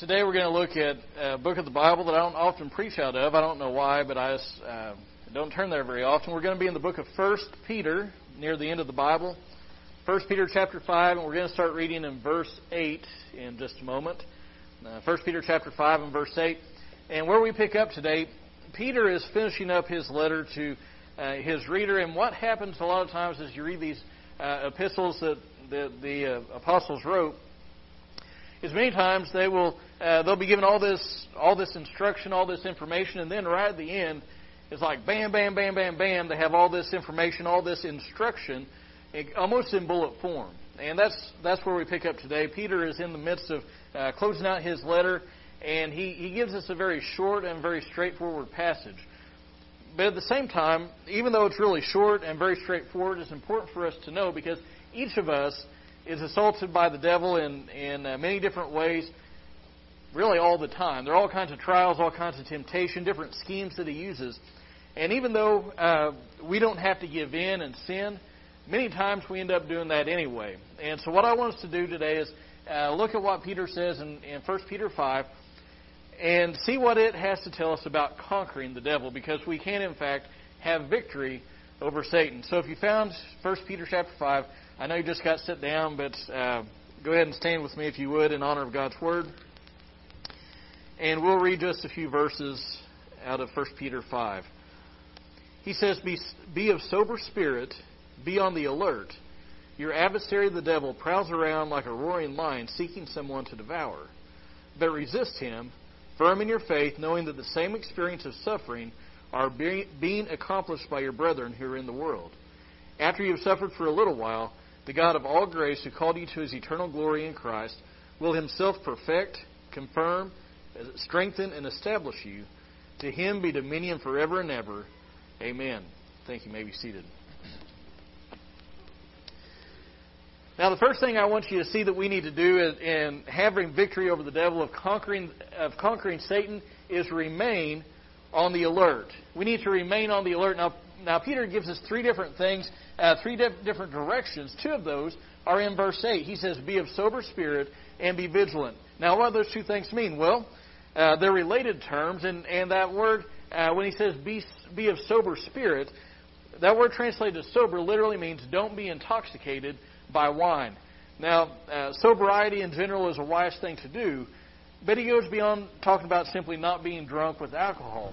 Today we're going to look at a book of the Bible that I don't often preach out of. I don't know why, but I uh, don't turn there very often. We're going to be in the book of First Peter, near the end of the Bible. First Peter chapter 5, and we're going to start reading in verse 8 in just a moment. Uh, First Peter chapter 5 and verse 8. And where we pick up today, Peter is finishing up his letter to uh, his reader. And what happens a lot of times as you read these uh, epistles that the, the uh, apostles wrote, is many times they will uh, they'll be given all this all this instruction, all this information, and then right at the end, it's like bam, bam, bam, bam, bam. They have all this information, all this instruction, almost in bullet form. And that's that's where we pick up today. Peter is in the midst of uh, closing out his letter, and he, he gives us a very short and very straightforward passage. But at the same time, even though it's really short and very straightforward, it's important for us to know because each of us is assaulted by the devil in, in uh, many different ways, really all the time. There are all kinds of trials, all kinds of temptation, different schemes that he uses. And even though uh, we don't have to give in and sin, many times we end up doing that anyway. And so, what I want us to do today is uh, look at what Peter says in, in 1 Peter 5 and see what it has to tell us about conquering the devil, because we can, in fact, have victory over Satan. So, if you found 1 Peter chapter 5, I know you just got sit down, but uh, go ahead and stand with me if you would in honor of God's Word. And we'll read just a few verses out of 1 Peter 5. He says, Be, be of sober spirit, be on the alert. Your adversary, the devil, prowls around like a roaring lion seeking someone to devour. But resist him, firm in your faith, knowing that the same experience of suffering are being accomplished by your brethren who are in the world. After you have suffered for a little while, the God of all grace, who called you to his eternal glory in Christ, will himself perfect, confirm, strengthen, and establish you. To him be dominion forever and ever. Amen. Thank you. you may be seated. Now, the first thing I want you to see that we need to do in having victory over the devil, of conquering, of conquering Satan, is remain on the alert. We need to remain on the alert. Now, now Peter gives us three different things uh, three different directions. Two of those are in verse 8. He says, Be of sober spirit and be vigilant. Now, what do those two things mean? Well, uh, they're related terms, and, and that word, uh, when he says be, be of sober spirit, that word translated sober literally means don't be intoxicated by wine. Now, uh, sobriety in general is a wise thing to do, but he goes beyond talking about simply not being drunk with alcohol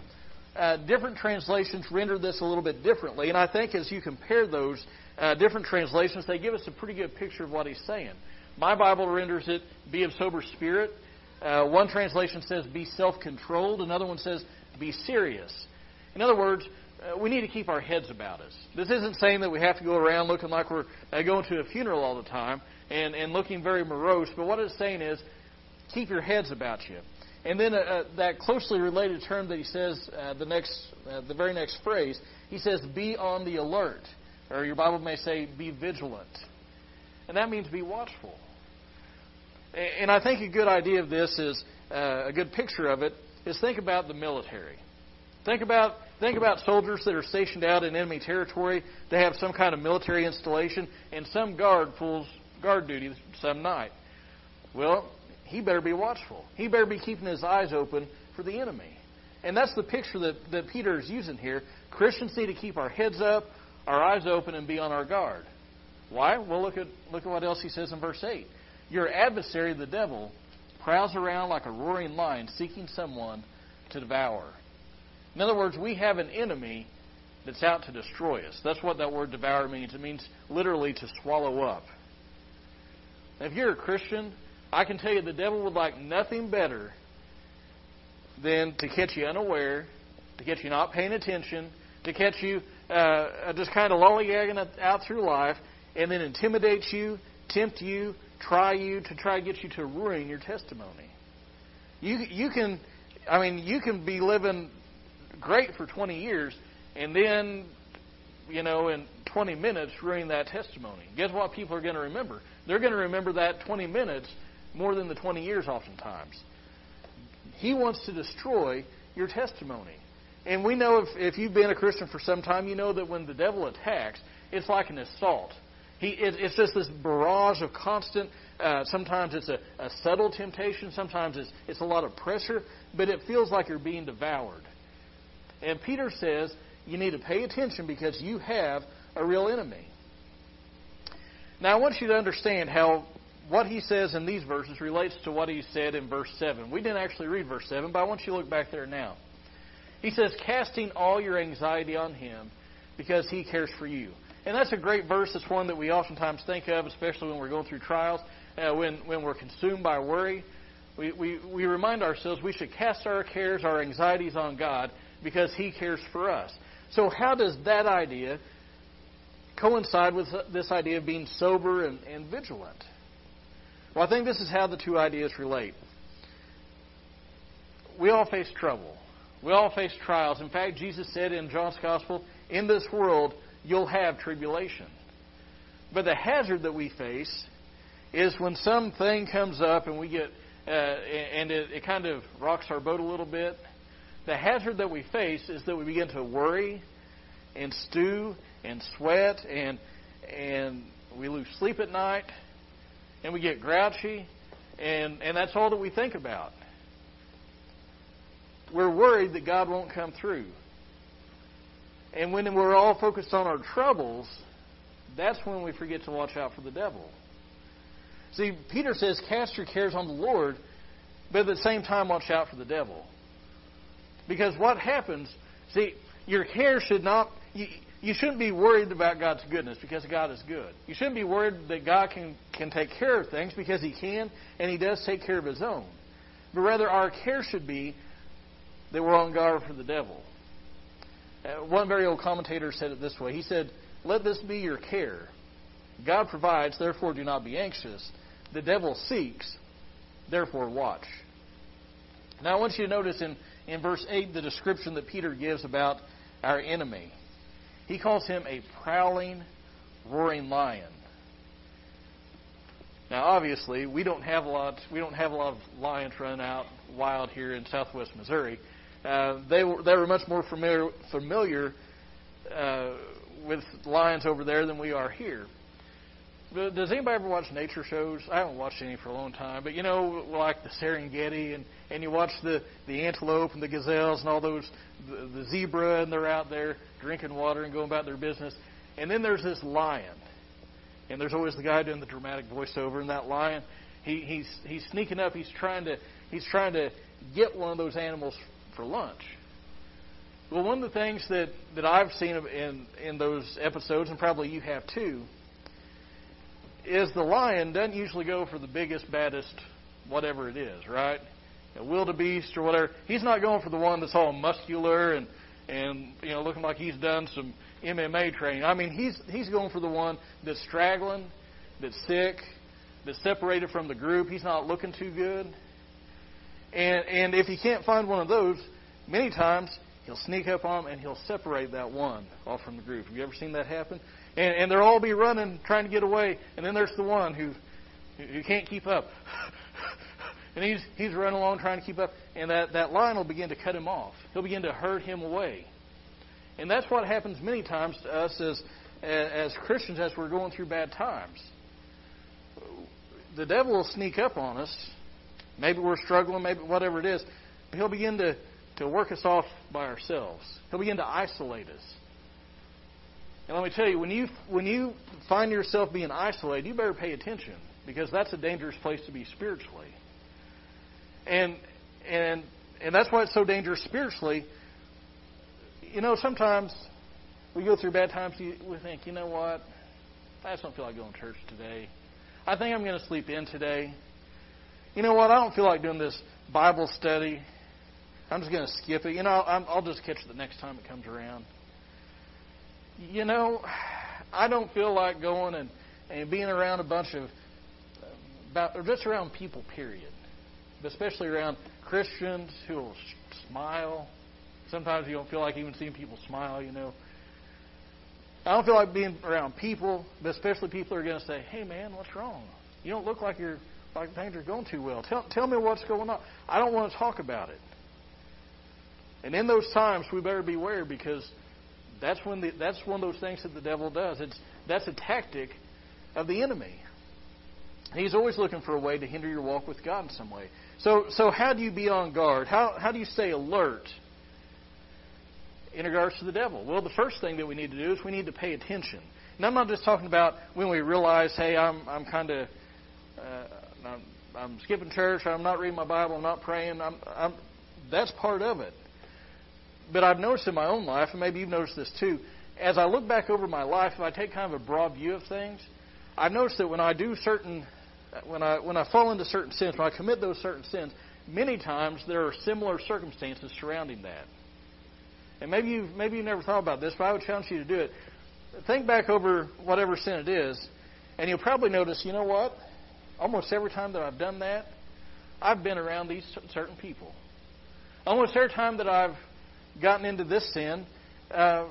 uh, different translations render this a little bit differently. And I think as you compare those uh, different translations, they give us a pretty good picture of what he's saying. My Bible renders it, be of sober spirit. Uh, one translation says, be self controlled. Another one says, be serious. In other words, uh, we need to keep our heads about us. This isn't saying that we have to go around looking like we're uh, going to a funeral all the time and, and looking very morose, but what it's saying is keep your heads about you. And then uh, uh, that closely related term that he says, uh, the next, the very next phrase, he says, "Be on the alert," or your Bible may say, "Be vigilant," and that means be watchful. And I think a good idea of this is uh, a good picture of it is think about the military. Think about think about soldiers that are stationed out in enemy territory. They have some kind of military installation, and some guard pulls guard duty some night. Well, he better be watchful. He better be keeping his eyes open for the enemy. And that's the picture that, that Peter is using here. Christians need to keep our heads up, our eyes open, and be on our guard. Why? Well, look at, look at what else he says in verse 8. Your adversary, the devil, prowls around like a roaring lion seeking someone to devour. In other words, we have an enemy that's out to destroy us. That's what that word devour means. It means literally to swallow up. Now, if you're a Christian, I can tell you the devil would like nothing better than to catch you unaware, to catch you not paying attention, to catch you uh, just kind of lollygagging out through life, and then intimidate you, tempt you, try you to try to get you to ruin your testimony. You you can, I mean, you can be living great for 20 years, and then, you know, in 20 minutes ruin that testimony. Guess what people are going to remember? They're going to remember that 20 minutes more than the 20 years oftentimes. He wants to destroy your testimony. And we know if, if you've been a Christian for some time, you know that when the devil attacks, it's like an assault. He, it, it's just this barrage of constant Uh, sometimes it's a, a subtle temptation. Sometimes it's, it's a lot of pressure, but it feels like you're being devoured. And Peter says you need to pay attention because you have a real enemy. Now, I want you to understand how what he says in these verses relates to what he said in verse 7. We didn't actually read verse 7, but I want you to look back there now. He says, casting all your anxiety on him because he cares for you. And that's a great verse. It's one that we oftentimes think of, especially when we're going through trials, uh, when, when we're consumed by worry. We, we, we remind ourselves we should cast our cares, our anxieties on God because he cares for us. So, how does that idea coincide with this idea of being sober and, and vigilant? Well, I think this is how the two ideas relate. We all face trouble. We all face trials. In fact, Jesus said in John's Gospel, in this world, you'll have tribulation. But the hazard that we face is when something comes up and we get, uh, and it, it kind of rocks our boat a little bit. The hazard that we face is that we begin to worry and stew and sweat and and we lose sleep at night and we get grouchy and and that's all that we think about. We're worried that God won't come through. And when we're all focused on our troubles, that's when we forget to watch out for the devil. See, Peter says, cast your cares on the Lord, but at the same time, watch out for the devil. Because what happens, see, your care should not, you, you shouldn't be worried about God's goodness because God is good. You shouldn't be worried that God can, can take care of things because He can, and He does take care of His own. But rather, our care should be that we're on guard for the devil. Uh, one very old commentator said it this way. He said, Let this be your care. God provides, therefore do not be anxious. The devil seeks, therefore watch. Now I want you to notice in, in verse 8 the description that Peter gives about our enemy. He calls him a prowling, roaring lion. Now, obviously, we don't have a lot. We don't have a lot of lions running out wild here in Southwest Missouri. Uh, they were they were much more familiar familiar uh, with lions over there than we are here. Does anybody ever watch nature shows? I haven't watched any for a long time, but you know, like the Serengeti, and and you watch the the antelope and the gazelles and all those the, the zebra, and they're out there drinking water and going about their business. And then there's this lion, and there's always the guy doing the dramatic voiceover, and that lion, he he's he's sneaking up. He's trying to he's trying to get one of those animals for lunch. Well, one of the things that, that I've seen in, in those episodes, and probably you have too, is the lion doesn't usually go for the biggest, baddest, whatever it is, right? A wildebeest or whatever. He's not going for the one that's all muscular and and you know looking like he's done some MMA training. I mean, he's he's going for the one that's straggling, that's sick, that's separated from the group. He's not looking too good. And, and if he can't find one of those, many times he'll sneak up on them and he'll separate that one off from the group. Have you ever seen that happen? And, and they'll all be running, trying to get away, and then there's the one who, who can't keep up. and he's, he's running along trying to keep up, and that, that lion will begin to cut him off. He'll begin to herd him away. And that's what happens many times to us as, as Christians as we're going through bad times. The devil will sneak up on us Maybe we're struggling, maybe whatever it is. But he'll begin to, to work us off by ourselves. He'll begin to isolate us. And let me tell you, when you when you find yourself being isolated, you better pay attention because that's a dangerous place to be spiritually. And and and that's why it's so dangerous spiritually. You know, sometimes we go through bad times. We think, you know what? I just don't feel like going to church today. I think I'm going to sleep in today you know what? I don't feel like doing this Bible study. I'm just going to skip it. You know, i will just catch it the next time it comes around. You know, I don't feel like going and, and being around a bunch of, about, or just around people, period. But especially around Christians who will smile. Sometimes you don't feel like even seeing people smile, you know. I don't feel like being around people, but especially people who are going to say, hey, man, what's wrong? You don't look like you're like things are going too well. Tell, tell me what's going on. I don't want to talk about it. And in those times, we better beware because that's when the, that's one of those things that the devil does. It's that's a tactic of the enemy. He's always looking for a way to hinder your walk with God in some way. So, so how do you be on guard? How, how do you stay alert in regards to the devil? Well, the first thing that we need to do is we need to pay attention. And I'm not just talking about when we realize, hey, I'm, I'm kind of, uh, I'm, I'm skipping church, I'm not reading my Bible, I'm not praying. I'm, I'm, that's part of it. But I've noticed in my own life, and maybe you've noticed this too, as I look back over my life, if I take kind of a broad view of things, I've noticed that when I do certain, when I when I fall into certain sins, when I commit those certain sins, many times there are similar circumstances surrounding that. And maybe you maybe you never thought about this, but I would challenge you to do it. Think back over whatever sin it is, and you'll probably notice, you know what? Almost every time that I've done that, I've been around these certain people. Almost every time that I've gotten into this sin, uh,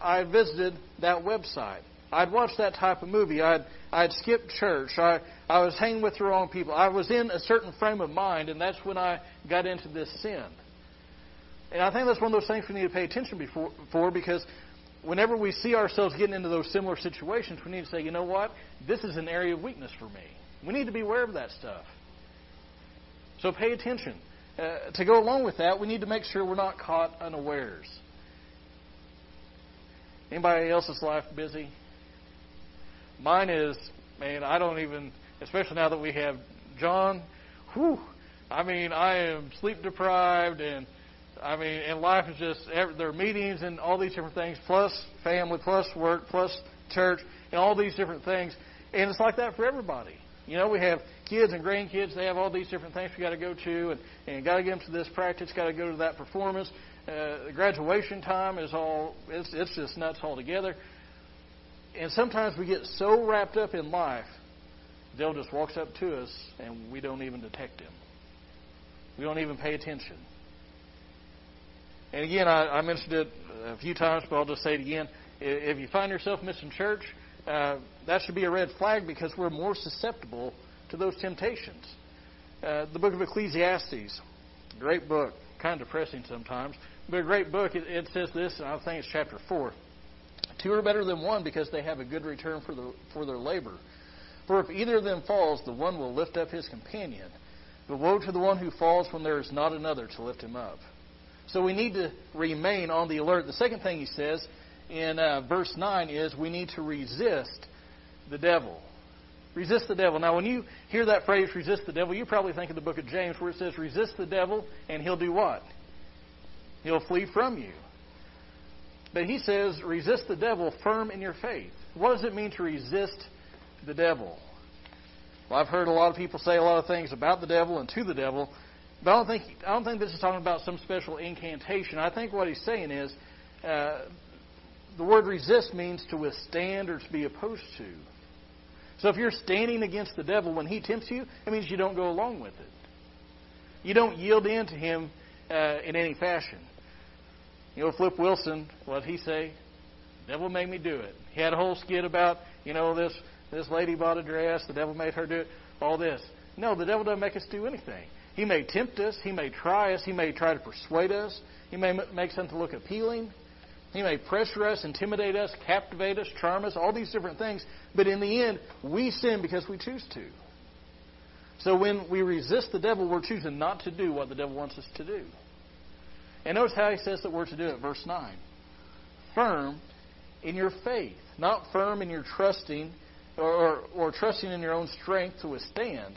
I visited that website. I'd watched that type of movie. I'd I'd skipped church. I I was hanging with the wrong people. I was in a certain frame of mind, and that's when I got into this sin. And I think that's one of those things we need to pay attention before, for because whenever we see ourselves getting into those similar situations, we need to say, you know what? This is an area of weakness for me. We need to be aware of that stuff. So pay attention. Uh, to go along with that, we need to make sure we're not caught unawares. Anybody else's life busy? Mine is, man, I don't even, especially now that we have John, whew, I mean, I am sleep deprived and I mean, and life is just there are meetings and all these different things, plus family, plus work, plus church, and all these different things. And it's like that for everybody. You know, we have kids and grandkids; they have all these different things we got to go to, and and got to get them to this practice, got to go to that performance. Uh, graduation time is all it's it's just nuts altogether. And sometimes we get so wrapped up in life, Dale just walks up to us, and we don't even detect him. We don't even pay attention. And again, I, I mentioned it a few times, but I'll just say it again. If you find yourself missing church, uh, that should be a red flag because we're more susceptible to those temptations. Uh, the book of Ecclesiastes, great book, kind of depressing sometimes, but a great book. It, it says this, and I think it's chapter 4. Two are better than one because they have a good return for, the, for their labor. For if either of them falls, the one will lift up his companion. But woe to the one who falls when there is not another to lift him up. So we need to remain on the alert. The second thing he says in uh, verse 9 is we need to resist the devil. Resist the devil. Now, when you hear that phrase, resist the devil, you probably think of the book of James where it says, resist the devil, and he'll do what? He'll flee from you. But he says, resist the devil firm in your faith. What does it mean to resist the devil? Well, I've heard a lot of people say a lot of things about the devil and to the devil, but I don't think I don't think this is talking about some special incantation. I think what he's saying is uh, the word resist means to withstand or to be opposed to. So if you're standing against the devil when he tempts you, it means you don't go along with it. You don't yield in to him uh, in any fashion. You know, Flip Wilson, what he say? The devil made me do it. He had a whole skit about, you know, this this lady bought a dress, the devil made her do it, all this. No, the devil doesn't make us do anything. He may tempt us. He may try us. He may try to persuade us. He may make something look appealing. He may pressure us, intimidate us, captivate us, charm us, all these different things. But in the end, we sin because we choose to. So when we resist the devil, we're choosing not to do what the devil wants us to do. And notice how he says that we're to do it, verse 9. Firm in your faith, not firm in your trusting or, or, or trusting in your own strength to withstand,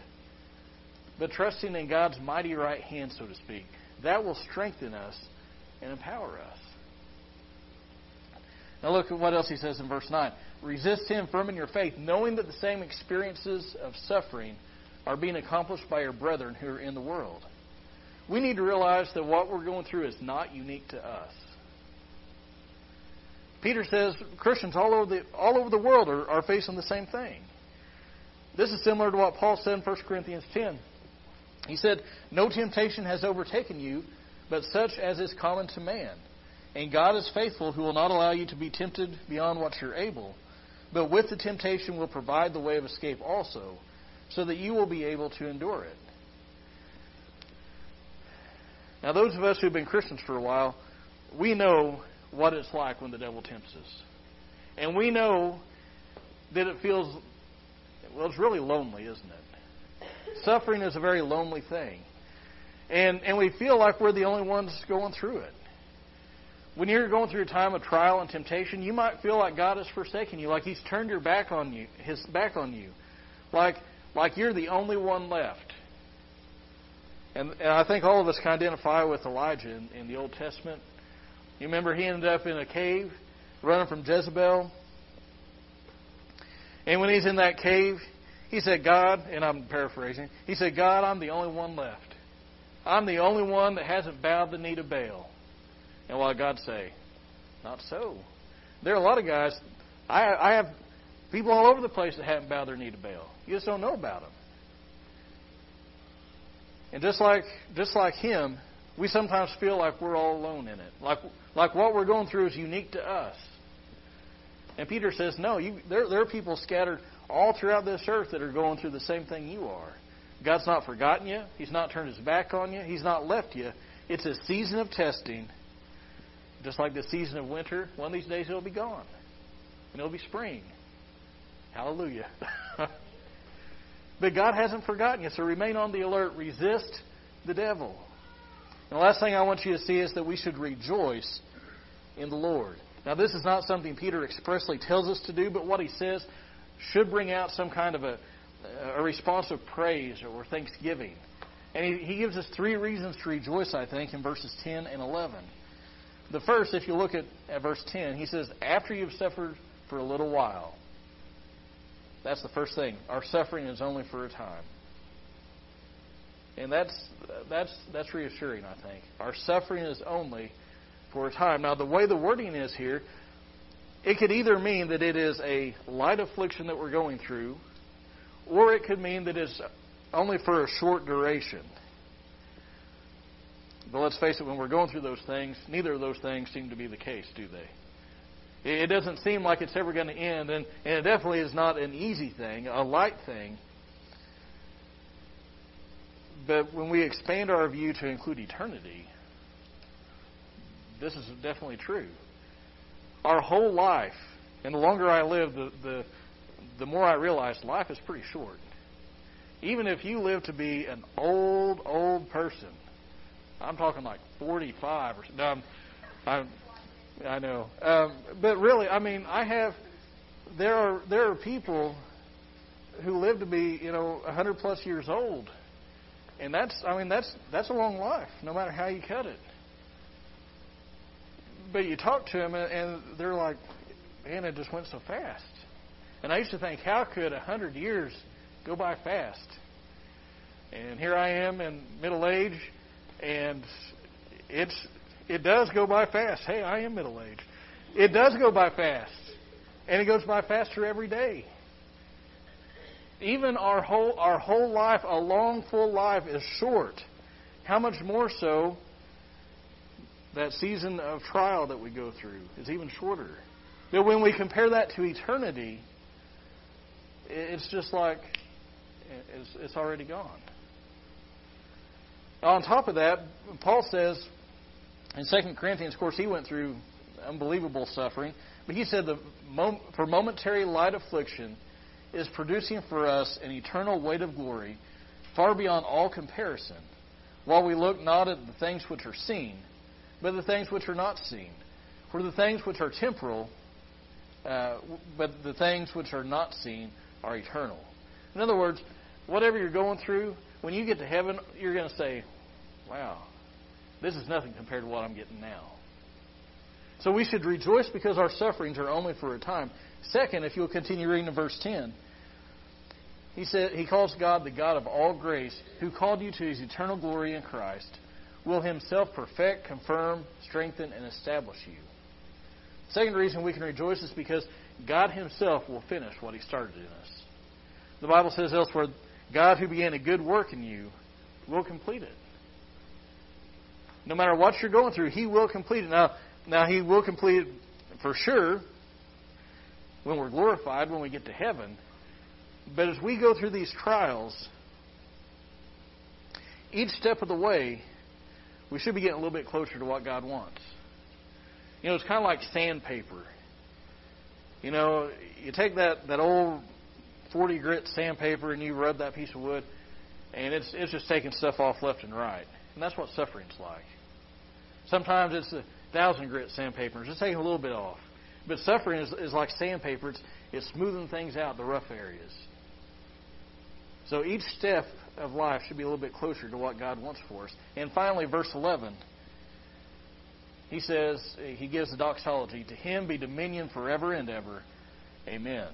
but trusting in God's mighty right hand, so to speak. That will strengthen us and empower us. Now look at what else he says in verse 9. Resist him firm in your faith, knowing that the same experiences of suffering are being accomplished by your brethren who are in the world. We need to realize that what we're going through is not unique to us. Peter says Christians all over the, all over the world are, are facing the same thing. This is similar to what Paul said in 1 Corinthians 10. He said, No temptation has overtaken you, but such as is common to man. And God is faithful, who will not allow you to be tempted beyond what you're able, but with the temptation will provide the way of escape also, so that you will be able to endure it. Now, those of us who've been Christians for a while, we know what it's like when the devil tempts us. And we know that it feels Well, it's really lonely, isn't it? Suffering is a very lonely thing. And, and we feel like we're the only ones going through it. When you're going through a time of trial and temptation, you might feel like God has forsaken you, like He's turned your back on you, His back on you, like like you're the only one left. And, and I think all of us can identify with Elijah in, in the Old Testament. You remember he ended up in a cave, running from Jezebel. And when he's in that cave, he said, God, and I'm paraphrasing, he said, God, I'm the only one left. I'm the only one that hasn't bowed the knee to Baal. And what God say? Not so. There are a lot of guys, I, I have people all over the place that haven't bowed their knee to Baal. You just don't know about them. And just like just like him, we sometimes feel like we're all alone in it. Like like what we're going through is unique to us. And Peter says, no, you, there, there are people scattered all throughout this earth that are going through the same thing you are. God's not forgotten you. He's not turned his back on you. He's not left you. It's a season of testing. Just like the season of winter, one of these days it'll be gone. And it'll be spring. Hallelujah. but God hasn't forgotten you, so remain on the alert. Resist the devil. And the last thing I want you to see is that we should rejoice in the Lord. Now, this is not something Peter expressly tells us to do, but what he says should bring out some kind of a, a response of praise or thanksgiving. And he, he gives us three reasons to rejoice, I think, in verses 10 and 11. The first, if you look at, at verse 10, he says, After you've suffered for a little while. That's the first thing. Our suffering is only for a time. And that's that's that's reassuring, I think. Our suffering is only for a time. Now, the way the wording is here, it could either mean that it is a light affliction that we're going through, or it could mean that it's only for a short duration. But let's face it, when we're going through those things, neither of those things seem to be the case, do they? It doesn't seem like it's ever going to end, and, and it definitely is not an easy thing, a light thing. But when we expand our view to include eternity, this is definitely true. Our whole life, and the longer I live, the, the, the more I realize life is pretty short. Even if you live to be an old, old person, I'm talking like 45 or no, I'm, I'm, I know, um, but really, I mean, I have. There are there are people who live to be you know 100 plus years old, and that's I mean that's that's a long life, no matter how you cut it but you talk to them and they're like, man, it just went so fast. And I used to think, how could hundred years go by fast? And here I am in middle age, and it's it does go by fast. Hey, I am middle aged. It does go by fast, and it goes by faster every day. Even our whole our whole life, a long full life, is short. How much more so that season of trial that we go through is even shorter. But when we compare that to eternity, it's just like it's, it's already gone. On top of that, Paul says in 2 Corinthians, of course, he went through unbelievable suffering, but he said the for momentary light affliction is producing for us an eternal weight of glory far beyond all comparison, while we look not at the things which are seen but the things which are not seen. For the things which are temporal, uh, but the things which are not seen are eternal. In other words, whatever you're going through, when you get to heaven, you're going to say, wow, this is nothing compared to what I'm getting now. So we should rejoice because our sufferings are only for a time. Second, if you'll continue reading in verse 10, he said he calls God the God of all grace, who called you to his eternal glory in Christ will himself perfect, confirm, strengthen, and establish you. Second reason we can rejoice is because God himself will finish what he started in us. The Bible says elsewhere, God who began a good work in you will complete it. No matter what you're going through, he will complete it. Now, now he will complete it for sure when we're glorified, when we get to heaven. But as we go through these trials, each step of the way, we should be getting a little bit closer to what God wants. You know, it's kind of like sandpaper. You know, you take that, that old 40 grit sandpaper and you rub that piece of wood, and it's it's just taking stuff off left and right. And that's what suffering's like. Sometimes it's a thousand grit sandpaper, it's just taking a little bit off. But suffering is, is like sandpaper; it's, it's smoothing things out, the rough areas. So each step of life should be a little bit closer to what God wants for us. And finally, verse 11, he says, he gives the doxology To him be dominion forever and ever. Amen.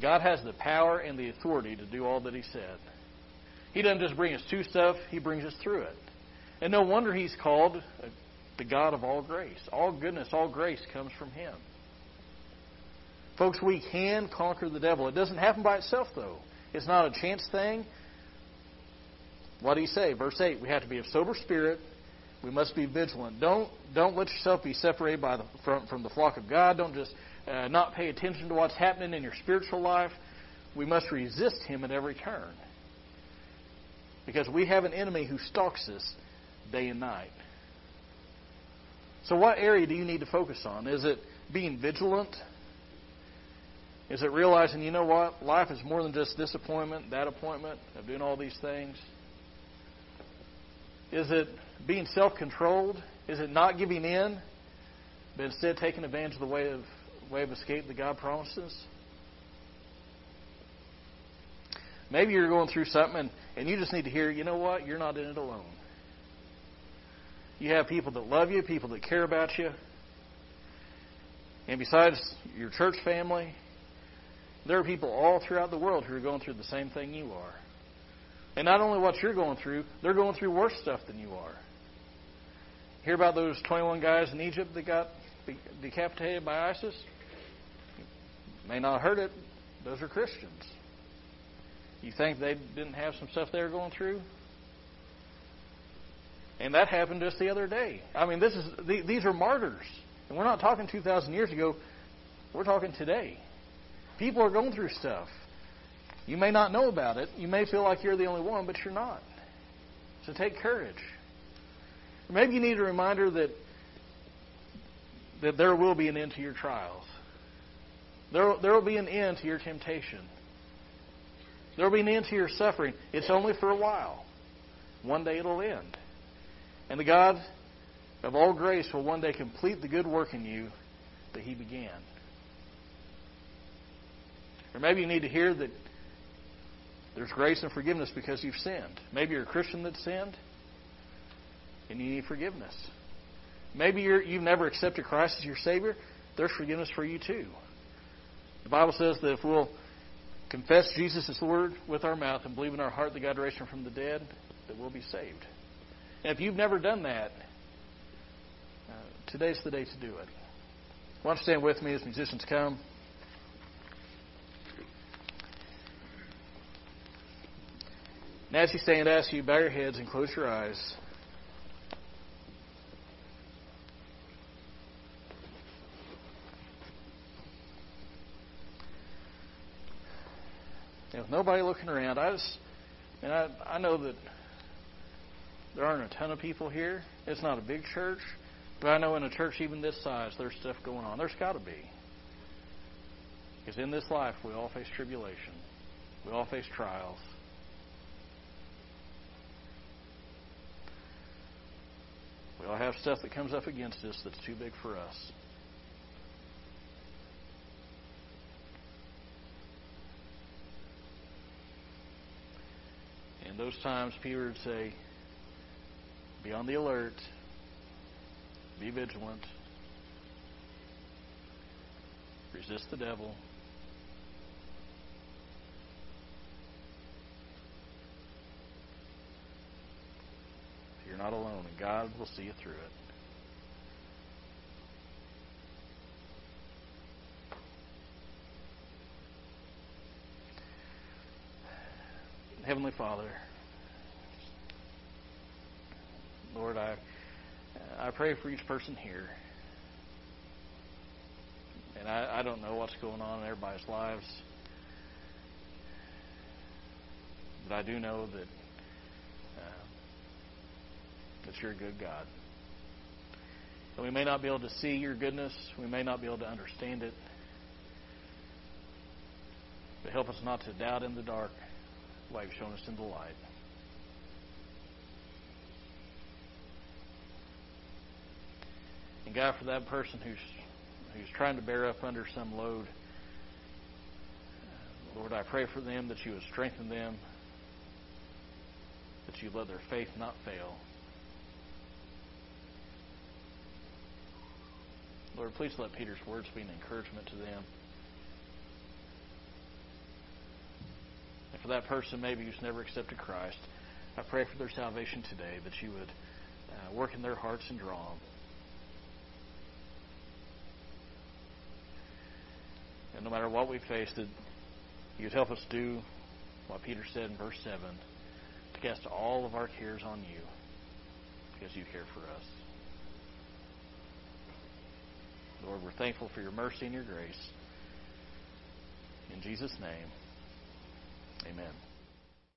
God has the power and the authority to do all that he said. He doesn't just bring us to stuff, he brings us through it. And no wonder he's called the God of all grace. All goodness, all grace comes from him. Folks, we can conquer the devil. It doesn't happen by itself, though. It's not a chance thing. What do you say? Verse 8 we have to be of sober spirit. We must be vigilant. Don't, don't let yourself be separated by the, from, from the flock of God. Don't just uh, not pay attention to what's happening in your spiritual life. We must resist him at every turn. Because we have an enemy who stalks us day and night. So, what area do you need to focus on? Is it being vigilant? Is it realizing, you know what? Life is more than just this appointment, that appointment, of doing all these things? Is it being self controlled? Is it not giving in, but instead taking advantage of the way of, way of escape that God promises? Maybe you're going through something and, and you just need to hear, you know what? You're not in it alone. You have people that love you, people that care about you. And besides your church family, there are people all throughout the world who are going through the same thing you are. And not only what you're going through, they're going through worse stuff than you are. Hear about those 21 guys in Egypt that got decapitated by ISIS? May not heard it. Those are Christians. You think they didn't have some stuff they were going through? And that happened just the other day. I mean, this is these are martyrs, and we're not talking 2,000 years ago. We're talking today. People are going through stuff. You may not know about it. You may feel like you're the only one, but you're not. So take courage. Maybe you need a reminder that that there will be an end to your trials. There, there will be an end to your temptation. There will be an end to your suffering. It's only for a while. One day it'll end. And the God of all grace will one day complete the good work in you that He began. Or maybe you need to hear that there's grace and forgiveness because you've sinned. Maybe you're a Christian that sinned and you need forgiveness. Maybe you have never accepted Christ as your Savior. There's forgiveness for you too. The Bible says that if we'll confess Jesus as Lord with our mouth and believe in our heart that God raised him from the dead, that we'll be saved. And if you've never done that, uh, today's the day to do it. Why don't stand with me as musicians come? And as you stand, I ask you bow your heads and close your eyes. And with nobody looking around, I just, and I, I know that there aren't a ton of people here. It's not a big church, but I know in a church even this size, there's stuff going on. There's got to be. Because in this life, we all face tribulation. We all face trials. We all have stuff that comes up against us that's too big for us. In those times, Peter would say, Be on the alert, be vigilant, resist the devil. You're not alone, and God will see you through it. Heavenly Father, Lord, I I pray for each person here. And I, I don't know what's going on in everybody's lives. But I do know that uh, that you're a good God. And we may not be able to see your goodness, we may not be able to understand it. But help us not to doubt in the dark you've shown us in the light. And God, for that person who's who's trying to bear up under some load, uh, Lord, I pray for them that you would strengthen them, that you let their faith not fail. Lord, please let Peter's words be an encouragement to them. For that person maybe who's never accepted Christ, I pray for their salvation today that you would uh, work in their hearts and draw them. And no matter what we face, that you would help us do what Peter said in verse 7 to cast all of our cares on you because you care for us. Lord, we're thankful for your mercy and your grace. In Jesus' name, amen.